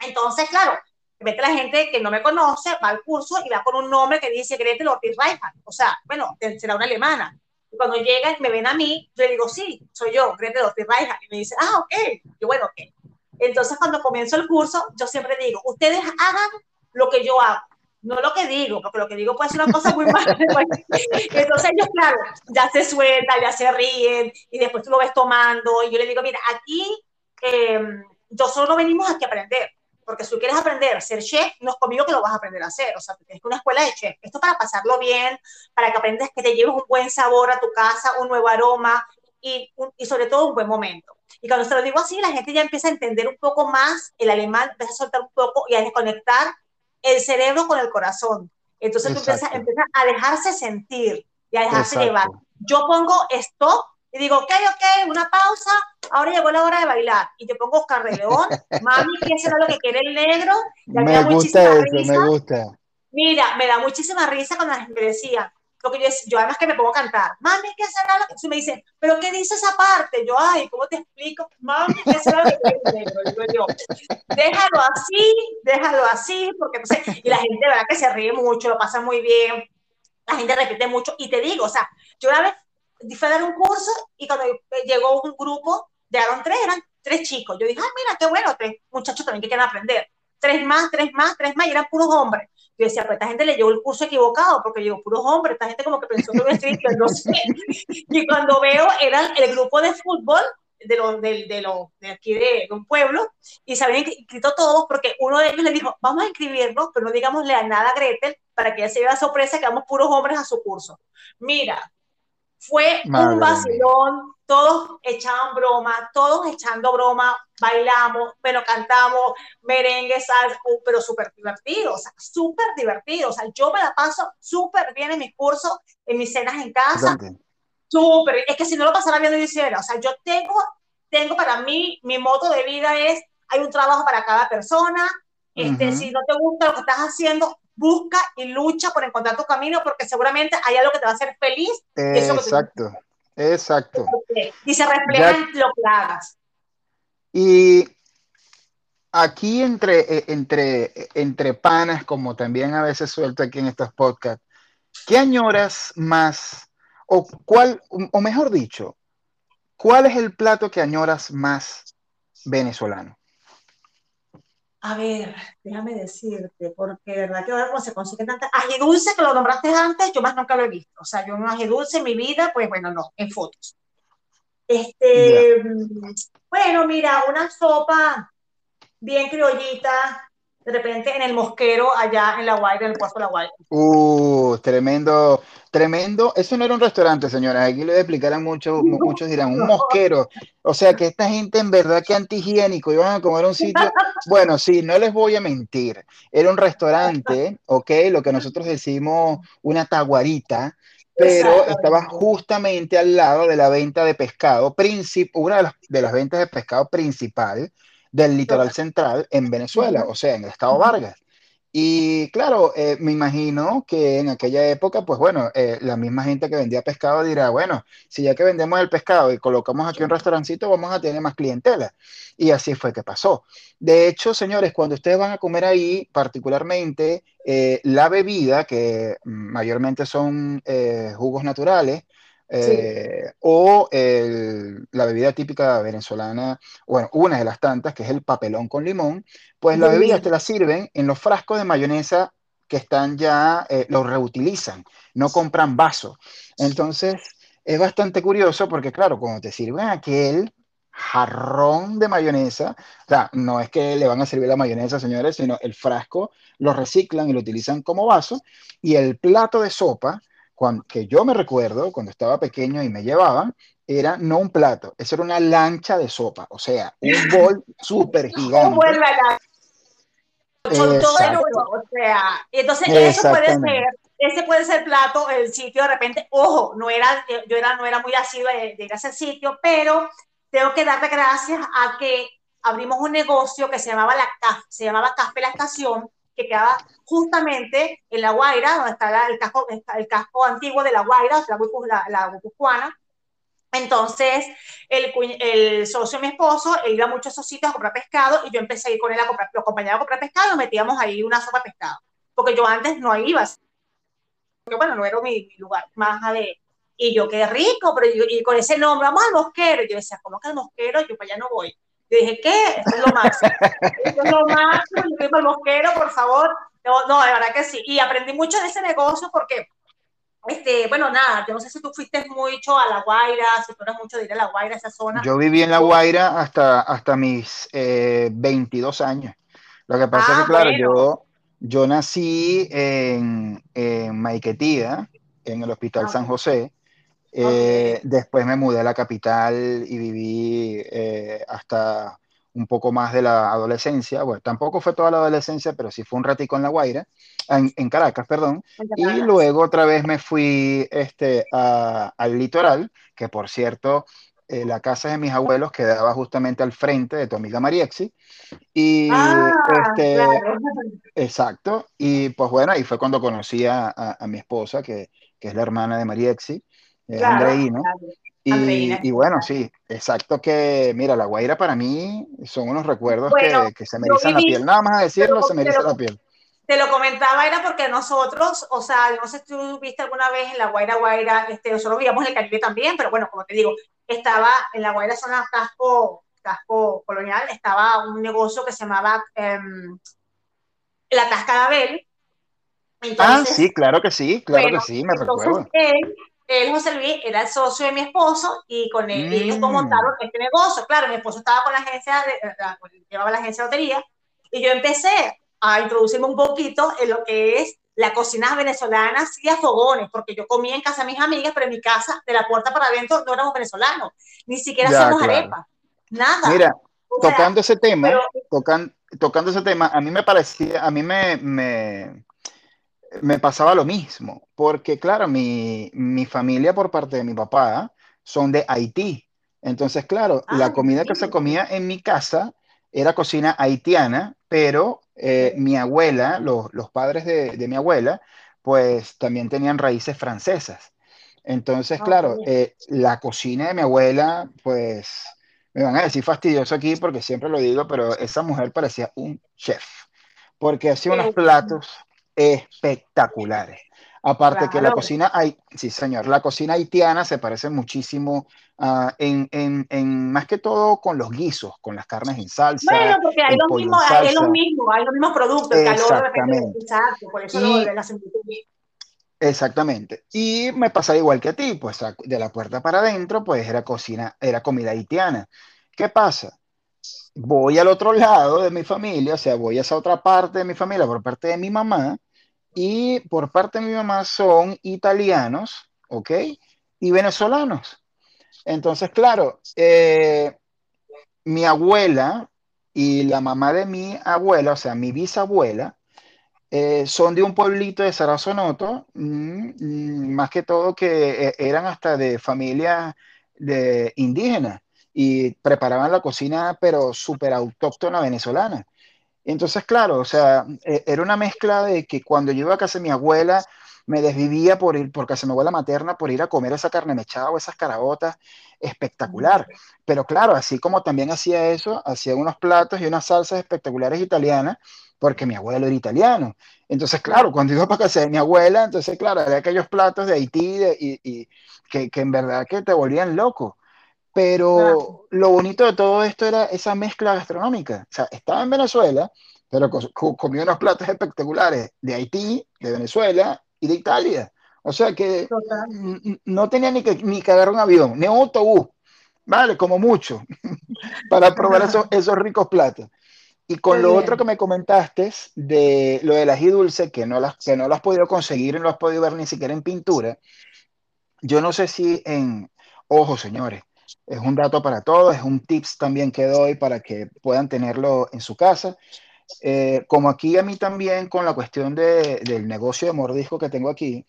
Entonces, claro, vete la gente que no me conoce, va al curso y va con un nombre que dice Gretel Ortiz Reichardt. O sea, bueno, será una alemana. Cuando llegan me ven a mí, yo digo, sí, soy yo, Grete Dotti Raija. Y me dice, ah, ok. Yo, bueno, ok. Entonces, cuando comienzo el curso, yo siempre digo, ustedes hagan lo que yo hago, no lo que digo, porque lo que digo puede ser una cosa muy mala. Entonces ellos, claro, ya se sueltan, ya se ríen, y después tú lo ves tomando, y yo le digo, mira, aquí eh, yo solo venimos aquí a aprender porque si tú quieres aprender a ser chef, no es conmigo que lo vas a aprender a hacer, o sea, tienes que una escuela de chef. Esto para pasarlo bien, para que aprendas que te lleves un buen sabor a tu casa, un nuevo aroma y, y sobre todo un buen momento. Y cuando se lo digo así, la gente ya empieza a entender un poco más el alemán, empieza a soltar un poco y a desconectar el cerebro con el corazón. Entonces tú empiezas, a dejarse sentir y a dejarse llevar. Yo pongo stop y digo, ok, ok, una pausa, ahora llegó la hora de bailar. Y te pongo Oscar de León, mami, ¿qué será lo que quiere el negro? me, gusta eso, me gusta. Mira, me da muchísima risa cuando la gente decía, lo que yo, yo además que me pongo a cantar, mami, ¿qué será lo que...? Y me dicen, ¿pero qué dice esa parte? Yo, ay, ¿cómo te explico? Mami, ¿qué será lo que quiere el negro? Digo yo, déjalo así, déjalo así, porque sé, y la gente, verdad, que se ríe mucho, lo pasa muy bien, la gente repite mucho, y te digo, o sea, yo una vez fui a un curso y cuando llegó un grupo, llegaron tres, eran tres chicos. Yo dije, ah, mira, qué bueno, tres muchachos también que quieren aprender. Tres más, tres más, tres más, y eran puros hombres. Yo decía, pero esta gente leyó el curso equivocado, porque llegó puros hombres, esta gente como que pensó que iba a escribir, no sé. Y cuando veo, era el grupo de fútbol de, los de, de, de aquí de, un pueblo y se habían inscrito todos porque uno de ellos le dijo, vamos a inscribirnos, pero no digámosle a nada a Gretel para que ella se vea sorpresa que vamos puros hombres a su curso. Mira, fue Madre un vacilón, todos echaban broma, todos echando broma, bailamos, pero cantamos merengue, salsa, uh, pero súper divertido, o sea, súper divertido, o sea, yo me la paso súper bien en mis cursos, en mis cenas en casa, súper, es que si no lo pasara bien no lo hiciera, o sea, yo tengo, tengo para mí, mi moto de vida es, hay un trabajo para cada persona, este, si no te gusta lo que estás haciendo, busca y lucha por encontrar tu camino porque seguramente hay algo que te va a hacer feliz. Exacto, exacto. Y se refleja en lo que hagas. Y aquí entre, eh, entre, entre panas, como también a veces suelto aquí en estos podcasts, ¿qué añoras más? O, cuál, o mejor dicho, ¿cuál es el plato que añoras más venezolano? A ver, déjame decirte, porque de verdad que ahora como se consigue tanta... Ají dulce, que lo nombraste antes, yo más nunca lo he visto. O sea, yo un ají dulce en mi vida, pues bueno, no, en fotos. Este, bueno, mira, una sopa bien criollita, de repente en el mosquero allá en La Guaira, en el puerto de La Guaira. Uh, tremendo, tremendo. Eso no era un restaurante, señora. Aquí le explicarán muchos, muchos dirán, un mosquero. O sea que esta gente en verdad que antihigiénico, iban a comer un sitio. Bueno, sí, no les voy a mentir. Era un restaurante, ok, lo que nosotros decimos una taguarita, pero estaba justamente al lado de la venta de pescado, una de las, de las ventas de pescado principal del litoral central en Venezuela, o sea, en el estado Vargas. Y claro, eh, me imagino que en aquella época, pues bueno, eh, la misma gente que vendía pescado dirá, bueno, si ya que vendemos el pescado y colocamos aquí un restaurancito, vamos a tener más clientela. Y así fue que pasó. De hecho, señores, cuando ustedes van a comer ahí, particularmente eh, la bebida, que mayormente son jugos naturales, eh, o la bebida típica venezolana, bueno, una de las tantas, que es el papelón con limón, pues la bebida te la sirven en los frascos de mayonesa que están ya, eh, los reutilizan, no compran vasos. Entonces, es bastante curioso porque, claro, cuando te sirven aquel jarrón de mayonesa, o sea, no es que le van a servir la mayonesa, señores, sino el frasco lo reciclan y lo utilizan como vaso, y el plato de sopa, que yo me recuerdo cuando estaba pequeño y me llevaban, era no un plato, eso era una lancha de sopa, o sea, un bol súper gigante. o sea, entonces eso puede ser, ese puede ser plato, el sitio de repente, ojo, no era, yo era, no era muy ácido de, de ir a ese sitio, pero tengo que darle gracias a que abrimos un negocio que se llamaba la se llamaba Café La Estación, que quedaba justamente en La Guaira, donde está el casco, el casco antiguo de La Guaira, la, la, la Entonces, el, el, socio de mi esposo iba mucho a esos sitios a comprar pescado y yo empecé a ir con él a comprar, lo acompañaba a comprar pescado y metíamos ahí una sopa de pescado. Porque yo antes no iba. Porque, bueno, no era mi, lugar más de. Y yo, qué rico, pero yo, y con ese nombre, vamos al mosquero. Yo decía, ¿cómo que al mosquero? Yo para allá no voy. Yo dije, ¿qué? Esto es lo máximo. Esto es lo máximo. Yo para el mosquero, por favor. No, no, de verdad que sí. Y aprendí mucho de ese negocio porque, este, bueno, nada, yo no sé si tú fuiste mucho a La Guaira, si tú eras mucho de ir a La Guaira, esa zona. Yo viví en La Guaira hasta, hasta mis eh, 22 años. Lo que pasa es que, ah, claro, yo, yo nací en, en Maiquetía, en el Hospital San José, eh, después me mudé a la capital y viví eh, hasta un poco más de la adolescencia. Bueno, tampoco fue toda la adolescencia, pero sí fue un ratico en La Guaira, en, Caracas, perdón. Y luego otra vez me fui este, al litoral, que por cierto, eh, la casa de mis abuelos quedaba justamente al frente de tu amiga Mariexi. Y ah, este, exacto. Y pues bueno, ahí fue cuando conocí a, mi esposa, que, que, es la hermana de Mariexi y, bueno, sí, exacto que, mira, La Guaira para mí son unos recuerdos que, se me erizan la piel. Nada más decirlo, se me eriza la piel. Te lo comentaba, era porque nosotros, o sea, no sé si tú viste alguna vez en La Guaira, Guaira, este, nosotros vivíamos en el Caribe también, pero bueno, como te digo, estaba en La Guaira, zona casco, casco colonial, estaba un negocio que se llamaba em, La Tasca de Abel, ah, sí, claro que sí, claro que sí, me recuerdo. Él, él, José Luis, era el socio de mi esposo y con él, ellos mm. montaron este negocio. Claro, mi esposo estaba con la agencia, de, llevaba la agencia de lotería y yo empecé a introducirme un poquito en lo que es la cocina venezolana, sí a fogones, porque yo comía en casa de mis amigas, pero en mi casa, de la puerta para adentro, no éramos venezolanos, ni siquiera hacíamos arepas, nada. Mira, tocando ese tema, tocando ese tema, a mí me parecía, a mí me, me, me pasaba lo mismo, porque claro, mi, mi, familia por parte de mi papá son de Haití. Entonces, claro, la ah, comida que se comía en mi casa era cocina haitiana, pero eh, mi abuela, los, los padres de, de, mi abuela, pues también tenían raíces francesas. Entonces, claro, eh, la cocina de mi abuela, pues me van a decir fastidioso aquí porque siempre lo digo, pero esa mujer parecía un chef, porque hacía unos platos espectaculares. Aparte que la cocina, hay, sí señor, la cocina haitiana se parece muchísimo uh, en, en, en, más que todo con los guisos, con las carnes en salsa. Bueno, porque hay, los mismos, hay, los mismos, hay los mismos productos, el calor exacto, por eso y, lo, Exactamente. Y me pasa igual que a ti, pues de la puerta para adentro, pues era cocina, era comida haitiana. ¿Qué pasa? Voy al otro lado de mi familia, o sea, voy a esa otra parte de mi familia por parte de mi mamá, y por parte de mi mamá son italianos, ¿ok? Y venezolanos. Entonces, claro, eh, mi abuela y la mamá de mi abuela, o sea, mi bisabuela, eh, son de un pueblito de Sarazonoto, mm, mm, más que todo que eh, eran hasta de familia de indígenas y preparaban la cocina, pero súper autóctona venezolana. Entonces, claro, o sea, e, era una mezcla de que cuando yo iba a casa de mi abuela, me desvivía por ir por casa de mi abuela materna, por ir a comer esa carne mechada o esas carabotas, espectacular. Pero claro, así como también hacía eso, hacía unos platos y unas salsas espectaculares italianas, porque mi abuelo era italiano. Entonces, claro, cuando iba para casa de mi abuela, entonces, claro, había aquellos platos de Haití y, y que, que, en verdad que te volvían loco. Pero lo bonito de todo esto era esa mezcla gastronómica. O sea, estaba en Venezuela, pero comía unos platos espectaculares de Haití, de Venezuela y de Italia. O sea que no tenía ni que, ni agarrar un avión, ni un autobús, ¿vale? Como mucho, para probar esos, esos ricos platos. Y con lo otro que me comentaste de lo del ají dulce, que no, las, que no lo has podido conseguir y no lo has podido ver ni siquiera en pintura, yo no sé si en, ojo señores, es un dato para todos, es un tips también que doy para que puedan tenerlo en su casa. Eh, como aquí a mí también con la cuestión de, del negocio de mordisco que tengo aquí,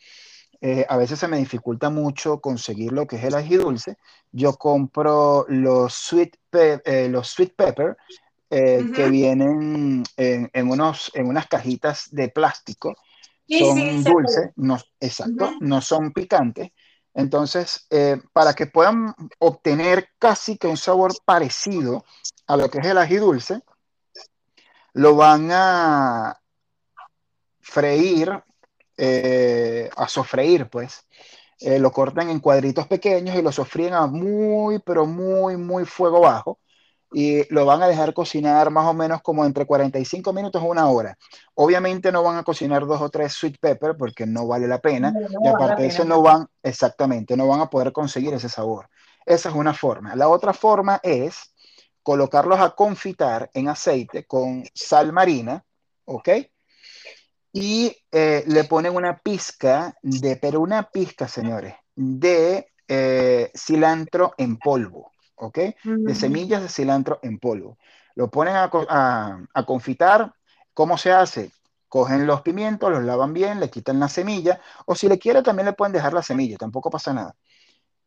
eh, a veces se me dificulta mucho conseguir lo que es el ají dulce. Yo compro los sweet, eh, los sweet pepper que vienen en, en, unos, en unas cajitas de plástico. son dulces, no, exacto, no son picantes. Entonces, eh, para que puedan obtener casi que un sabor parecido a lo que es el ají dulce, lo van a freír, eh, a sofreír, pues. Eh, lo cortan en cuadritos pequeños y lo sofríen a muy, pero muy, muy fuego bajo y lo van a dejar cocinar más o menos como entre 45 minutos a una hora. Obviamente no van a cocinar dos o tres sweet pepper porque no vale la pena y aparte de eso no van, exactamente, no van a poder conseguir ese sabor. Esa es una forma. La otra forma es colocarlos a confitar en aceite con sal marina, ¿ok? Y eh, le ponen una pizca de, pero una pizca, señores, de eh, cilantro en polvo. ¿Ok? De semillas de cilantro en polvo. Lo ponen a, a, confitar. ¿Cómo se hace? Cogen los pimientos, los lavan bien, le quitan la semilla, o si le quiere también le pueden dejar la semilla, tampoco pasa nada.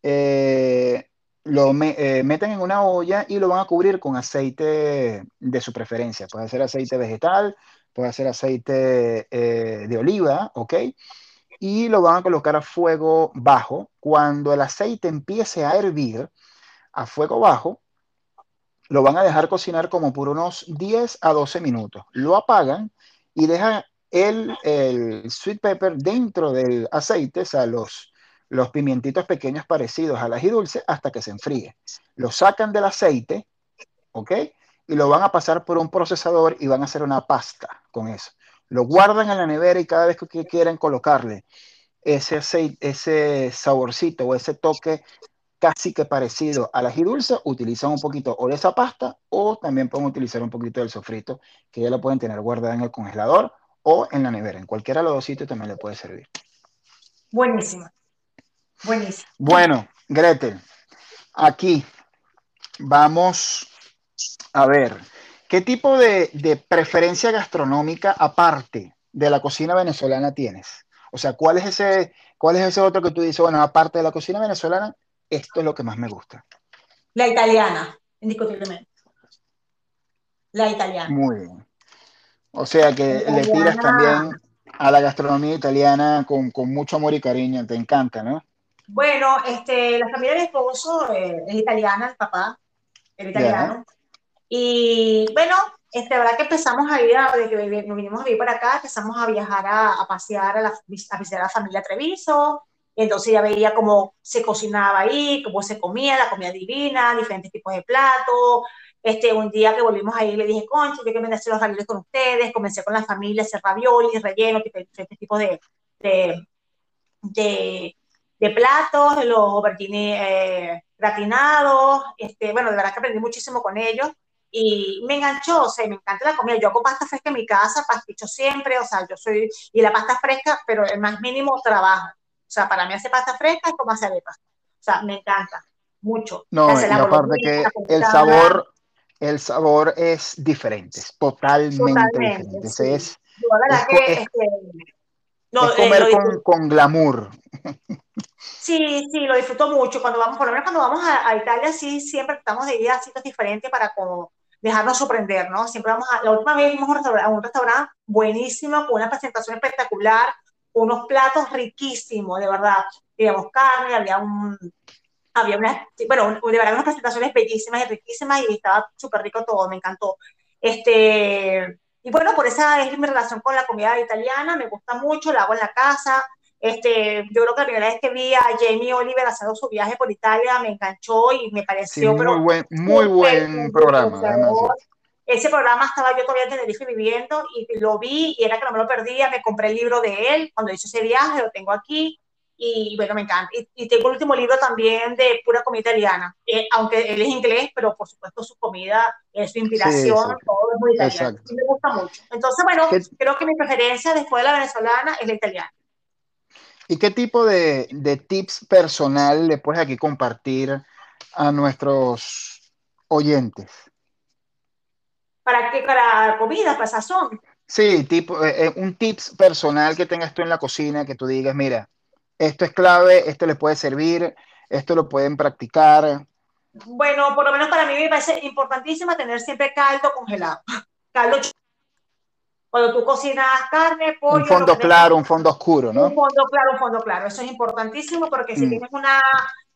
Eh, lo eh, meten en una olla y lo van a cubrir con aceite de su preferencia. Puede ser aceite vegetal, puede ser aceite eh, de oliva, ¿ok? Y lo van a colocar a fuego bajo. Cuando el aceite empiece a hervir, a fuego bajo, lo van a dejar cocinar como por unos 10 a 12 minutos. Lo apagan y dejan el, el sweet pepper dentro del aceite, o sea, los, los pimientitos pequeños parecidos al ají dulce hasta que se enfríe. Lo sacan del aceite, ¿ok? Y lo van a pasar por un procesador y van a hacer una pasta con eso. lo guardan en la nevera y cada vez que quieran colocarle ese, ese saborcito o ese toque casi que parecido a la dulce, utilizan un poquito o de esa pasta o también pueden utilizar un poquito del sofrito que ya lo pueden tener guardada en el congelador o en la nevera. En cualquiera de los dos sitios también le puede servir. Buenísimo. Buenísimo. Bueno, Gretel, aquí vamos a ver, ¿qué tipo de, de preferencia gastronómica aparte de la cocina venezolana tienes? O sea, ¿cuál es ese, cuál es ese otro que tú dices, bueno, aparte de la cocina venezolana, esto es lo que más me gusta. La italiana, indiscutiblemente. La italiana. Muy bien. O sea que le tiras también a la gastronomía italiana con, mucho amor y cariño, te encanta, ¿no? Bueno, este, la familia de mi esposo eh, es italiana, el papá es italiano. Y bueno, este, la verdad que empezamos a ir, a, desde que nos vinimos a vivir para acá, empezamos a viajar a, pasear, a, la, a visitar a la familia Treviso, entonces ya veía cómo se cocinaba ahí, cómo se comía, la comida divina, diferentes tipos de platos. Este, un día que volvimos ahí le dije, concho, yo que me hacer los raviolis con ustedes, comencé con la familia a hacer raviolis, rellenos, diferentes tipos de, de, de, de platos, los aubergine eh, gratinados, este, bueno, de verdad que aprendí muchísimo con ellos y me enganchó, o sea, me encanta la comida. Yo hago pasta fresca en mi casa, pasticho siempre, o sea, yo soy, y la pasta fresca, pero el más mínimo trabajo. O sea, para mí hacer pasta fresca es como hacer arepas. O sea, me encanta mucho. No, y aparte que el sabor, el sabor es diferente, es totalmente, diferente. Es, comer con, glamour. Sí, sí, lo disfruto mucho. Cuando vamos, por lo menos cuando vamos a, Italia, sí, siempre estamos de ir a sitios diferentes para como dejarnos sorprender, ¿no? Siempre vamos a, la última vez fuimos a a un restaurante buenísimo, con una presentación espectacular, unos platos riquísimos, de verdad. Digamos, carne, había un, había una, bueno, de verdad unas presentaciones bellísimas y riquísimas y estaba súper rico todo, me encantó. Este, y bueno, por esa es mi relación con la comida italiana, me gusta mucho, la hago en la casa. Este, yo creo que la primera vez que vi a Jamie Oliver haciendo su viaje por Italia me enganchó y me pareció... muy buen, muy buen programa. Ese programa estaba yo todavía en Tenerife viviendo y lo vi y era que no me lo perdía, me compré el libro de él cuando hizo ese viaje, lo tengo aquí y bueno, me encanta. Y, tengo el último libro también de pura comida italiana, eh, aunque él es inglés, pero por supuesto su comida, es su inspiración, todo es muy italiano. Y me gusta mucho. Entonces, bueno, creo que mi preferencia después de la venezolana es la italiana. ¿Y qué tipo de, de tips personal le puedes aquí compartir a nuestros oyentes? ¿Para qué? Para comida, para sazón. Sí, tipo, eh, eh, un tips personal que tengas tú en la cocina, que tú digas, mira, esto es clave, esto les puede servir, esto lo pueden practicar. Bueno, por lo menos para mí me parece importantísimo tener siempre caldo congelado. Caldo cuando tú cocinas carne, pollo. Un fondo claro, un fondo oscuro, ¿no? Un fondo claro, un fondo claro. Eso es importantísimo porque si mm. tienes una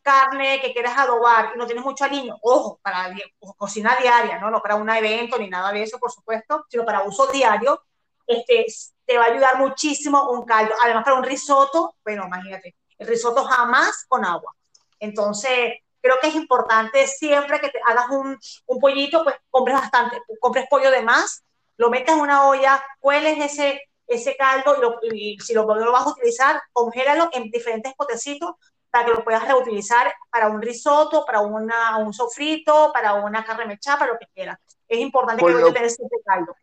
carne que quieres adobar y no tienes mucho aliño, ojo, para cocina diaria, ¿no? No para un evento ni nada de eso, por supuesto, sino para uso diario, este, te va a ayudar muchísimo un caldo. Además, para un risotto, bueno, imagínate, el risotto jamás con agua. Entonces, creo que es importante siempre que te hagas un, un pollito, pues compres bastante, compres pollo de más, lo metes en una olla, cueles ese, ese caldo y, si lo, lo, vas a utilizar, congélalo en diferentes potecitos para que lo puedas reutilizar para un risotto, para una, un sofrito, para una carne mechada, para lo que quieras. Es importante que lo, tengas ese caldo.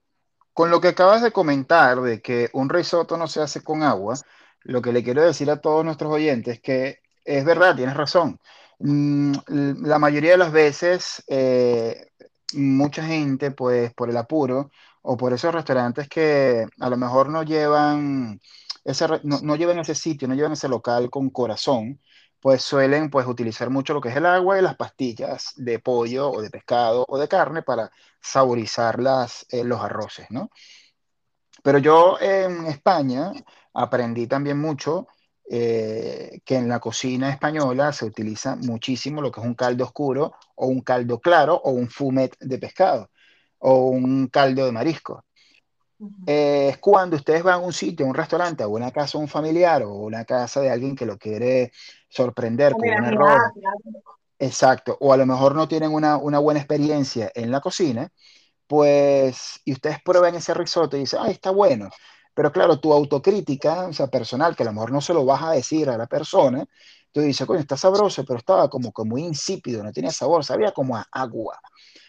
Con lo que acabas de comentar de que un risotto no se hace con agua, lo que le quiero decir a todos nuestros oyentes es que es verdad, tienes razón. Mm, la mayoría de las veces, eh, mucha gente, pues por el apuro o por esos restaurantes que a lo mejor no llevan ese, no, no llevan ese sitio, no llevan ese local con corazón, pues suelen pues utilizar mucho lo que es el agua y las pastillas de pollo o de pescado o de carne para saborizar las, eh, los arroces, ¿no? Pero yo en España aprendí también mucho eh, que en la cocina española se utiliza muchísimo lo que es un caldo oscuro o un caldo claro o un fumet de pescado o un caldo de marisco. Eh, es cuando ustedes van a un sitio, a un restaurante, a una casa de un familiar o una casa de alguien que lo quiere sorprender con un error. Exacto, o a lo mejor no tienen una, una, buena experiencia en la cocina, pues, y ustedes prueban ese risotto y dicen, ay, está bueno, Pero claro, tu autocrítica, o sea, personal, que a lo mejor no se lo vas a decir a la persona, tú dices, coño, está sabroso, pero estaba como que muy insípido, no tenía sabor, sabía como a agua.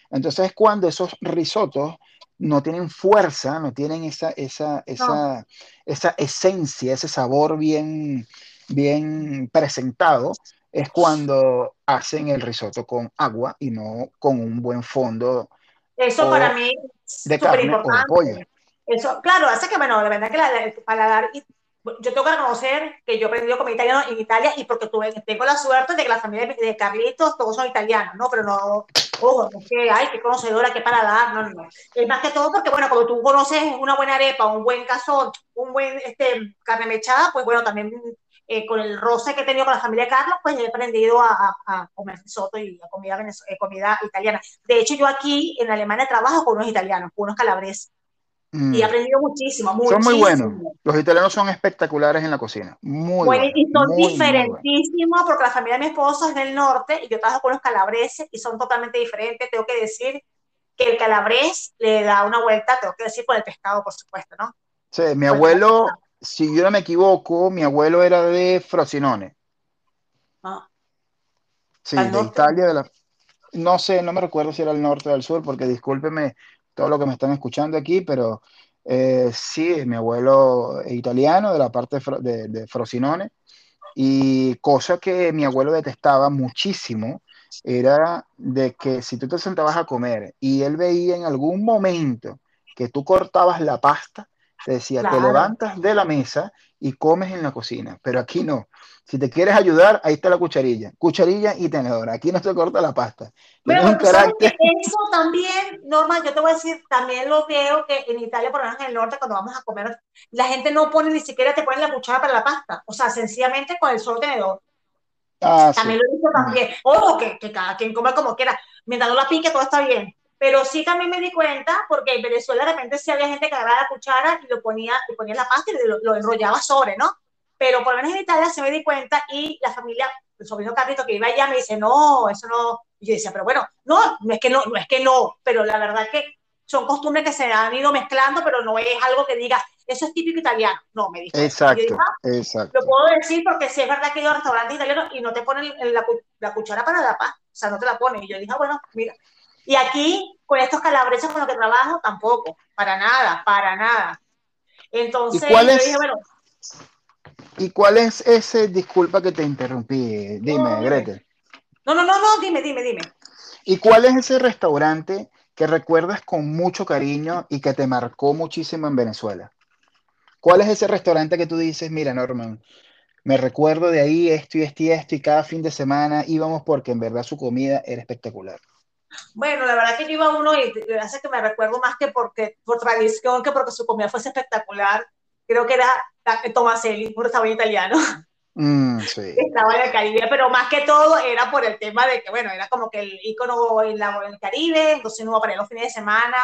Entonces es cuando esos risotos no tienen fuerza, no tienen esa, esa, esa, esa esencia, ese sabor bien, bien presentado, es cuando hacen el risotto con agua y no con un buen fondo. Eso para mí es de carne importante. o de pollo. Eso, claro, hace que, bueno, la verdad que la, el paladar, yo tengo que reconocer que yo he aprendido como italiano en Italia y porque tuve, tengo la suerte de que la familia de Carlitos todos son italianos, ¿no? Pero no, ojo, es que, ay, qué conocedora, qué paladar, no, no. Es más que todo porque, bueno, cuando tú conoces una buena arepa, un buen cazón, un buen este, carne mechada, pues bueno, también eh, con el roce que he tenido con la familia de Carlos, pues he aprendido a, a, comer risotto y a comida, eh, comida italiana. De hecho, yo aquí en Alemania trabajo con unos italianos, con unos calabres. Mm. Y he aprendido muchísimo, muchísimo. Son muy buenos. Los italianos son espectaculares en la cocina. Muy buenos. Y son diferentísimos porque la familia de mi esposo es del norte y yo trabajo con los calabreses y son totalmente diferentes. Tengo que decir que el calabrés le da una vuelta, tengo que decir, con el pescado, por supuesto, ¿no? Sí, mi abuelo, si yo no me equivoco, mi abuelo era de Frosinone. Ah. Sí, de Italia, de la... No sé, no me recuerdo si era el norte o el sur, porque discúlpeme todo lo que me están escuchando aquí, pero eh, sí, mi abuelo es italiano, de la parte de, de, Frosinone, y cosa que mi abuelo detestaba muchísimo era de que si tú te sentabas a comer y él veía en algún momento que tú cortabas la pasta, te decía, te levantas de la mesa y comes en la cocina, pero aquí no. Si te quieres ayudar, ahí está la cucharilla, cucharilla y tenedor. Aquí no se corta la pasta. Pero un carácter... eso también, Norma, yo te voy a decir, también lo veo que en Italia, por ejemplo, en el norte, cuando vamos a comer, la gente no pone ni siquiera te pone la cuchara para la pasta. O sea, sencillamente con el solo tenedor. Ah, también lo he visto también. Ojo, que, que cada quien come como quiera. Mientras no la pique, todo está bien. Pero sí también me di cuenta, porque en Venezuela de repente sí había gente que agarraba la cuchara y lo ponía, y ponía la pasta y lo, enrollaba sobre, ¿no? Pero por lo menos en Italia se me di cuenta y la familia, el sobrino Carlito que iba allá me dice, no, eso no. Y yo decía, pero bueno, no, no es que no, no es que no, pero la verdad que son costumbres que se han ido mezclando, pero no es algo que diga, eso es típico italiano. No, me dijo. Exacto, ah, exacto. Lo puedo decir porque sí es verdad que a restaurantes italianos y no te ponen la, la, cuchara para la paz, o sea, no te la ponen. Y yo dije, ah, bueno, mira, y aquí, con estos calabreses con los que trabajo, tampoco, para nada, para nada. Entonces, ¿Y cuál es, dije, bueno. ¿Y cuál es ese, disculpa que te interrumpí, dime, no, Gretel? No, no, no, no, dime, dime, dime. ¿Y cuál es ese restaurante que recuerdas con mucho cariño y que te marcó muchísimo en Venezuela? ¿Cuál es ese restaurante que tú dices, mira, Norman, me recuerdo de ahí esto y esto y esto y cada fin de semana íbamos porque en verdad su comida era espectacular? Bueno, la verdad que yo iba a uno y hace que me recuerdo más que porque, por tradición que porque su comida fuese espectacular. Creo que era Tomaselli, un restaurante italiano. Mm, sí. Estaba en el Caribe, pero más que todo era por el tema de que, bueno, era como que el icono en, la, en el Caribe, entonces no iba para los fines de semana.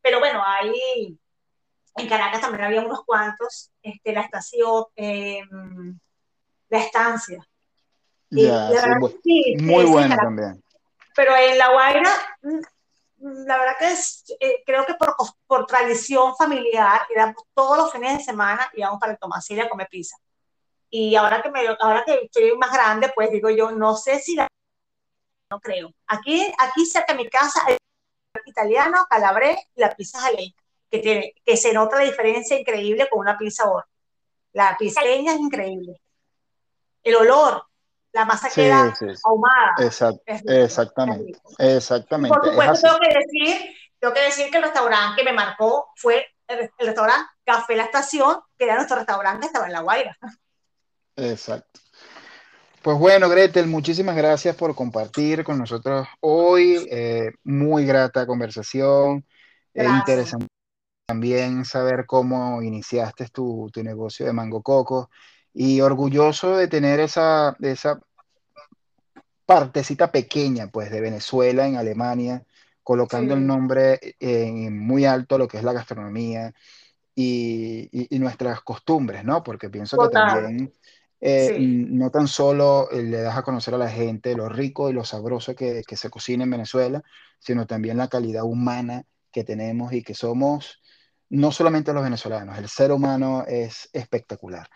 Pero bueno, ahí en Caracas también había unos cuantos, este, la estación, em, la estancia. Sí, muy buena también pero en La Guaira, mm, la verdad que es, eh, creo que por, por tradición familiar, íbamos todos los fines de semana íbamos para el Tomasilla a comer pizza. Y ahora que, me, ahora que estoy más grande, pues digo yo, no sé si la... No creo. Aquí, aquí cerca de mi casa hay italiano, calabrés y la pizza jalea, que, tiene, que se nota la diferencia increíble con una pizza ahora. La pizza es increíble. El olor, la masa queda ahumada. exactamente, exactamente. Por supuesto, tengo que, decir, tengo que decir que el restaurante que me marcó fue el, restaurante Café La Estación, que era nuestro restaurante, estaba en La Guaira. Exacto. Pues bueno, Gretel, muchísimas gracias por compartir con nosotros hoy. Eh, muy grata conversación. Es interesante también saber cómo iniciaste tu, tu negocio de Mango Coco y orgulloso de tener esa, esa partecita pequeña pues de Venezuela en Alemania, colocando el nombre en muy alto lo que es la gastronomía y, y, nuestras costumbres, ¿no? Porque pienso que también eh, no tan solo eh, le das a conocer a la gente lo rico y lo sabroso que, que se cocina en Venezuela, sino también la calidad humana que tenemos y que somos no solamente los venezolanos, el ser humano es espectacular.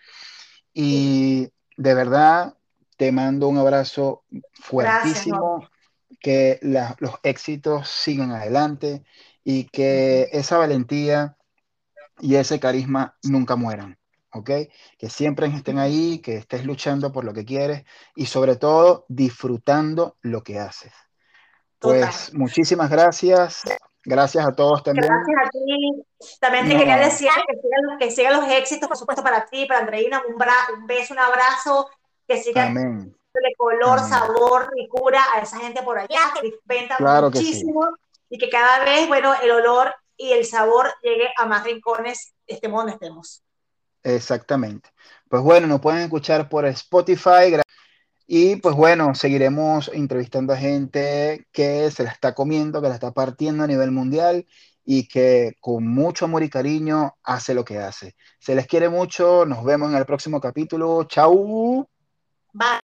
Y de verdad, te mando un abrazo fuertísimo, Gracias, que la, los éxitos sigan adelante y que esa valentía y ese carisma nunca mueran. ¿ok? Que siempre estén ahí, que estés luchando por lo que quieres y sobre todo disfrutando lo que haces. Pues muchísimas gracias. Gracias a todos también. Gracias a ti. También te quería decir que sigan, los éxitos, por supuesto, para ti, para Andreina. Un, un beso, un abrazo. Que sigan de color, sabor y cura a esa gente por allá, que venta muchísimo y que cada vez, bueno, el olor y el sabor llegue a más rincones, estemos donde estemos. Exactamente. Pues bueno, nos pueden escuchar por Spotify. Y pues bueno, seguiremos entrevistando a gente que se la está comiendo, que la está partiendo a nivel mundial y que con mucho amor y cariño hace lo que hace. Se les quiere mucho, nos vemos en el próximo capítulo. Chau. Bye.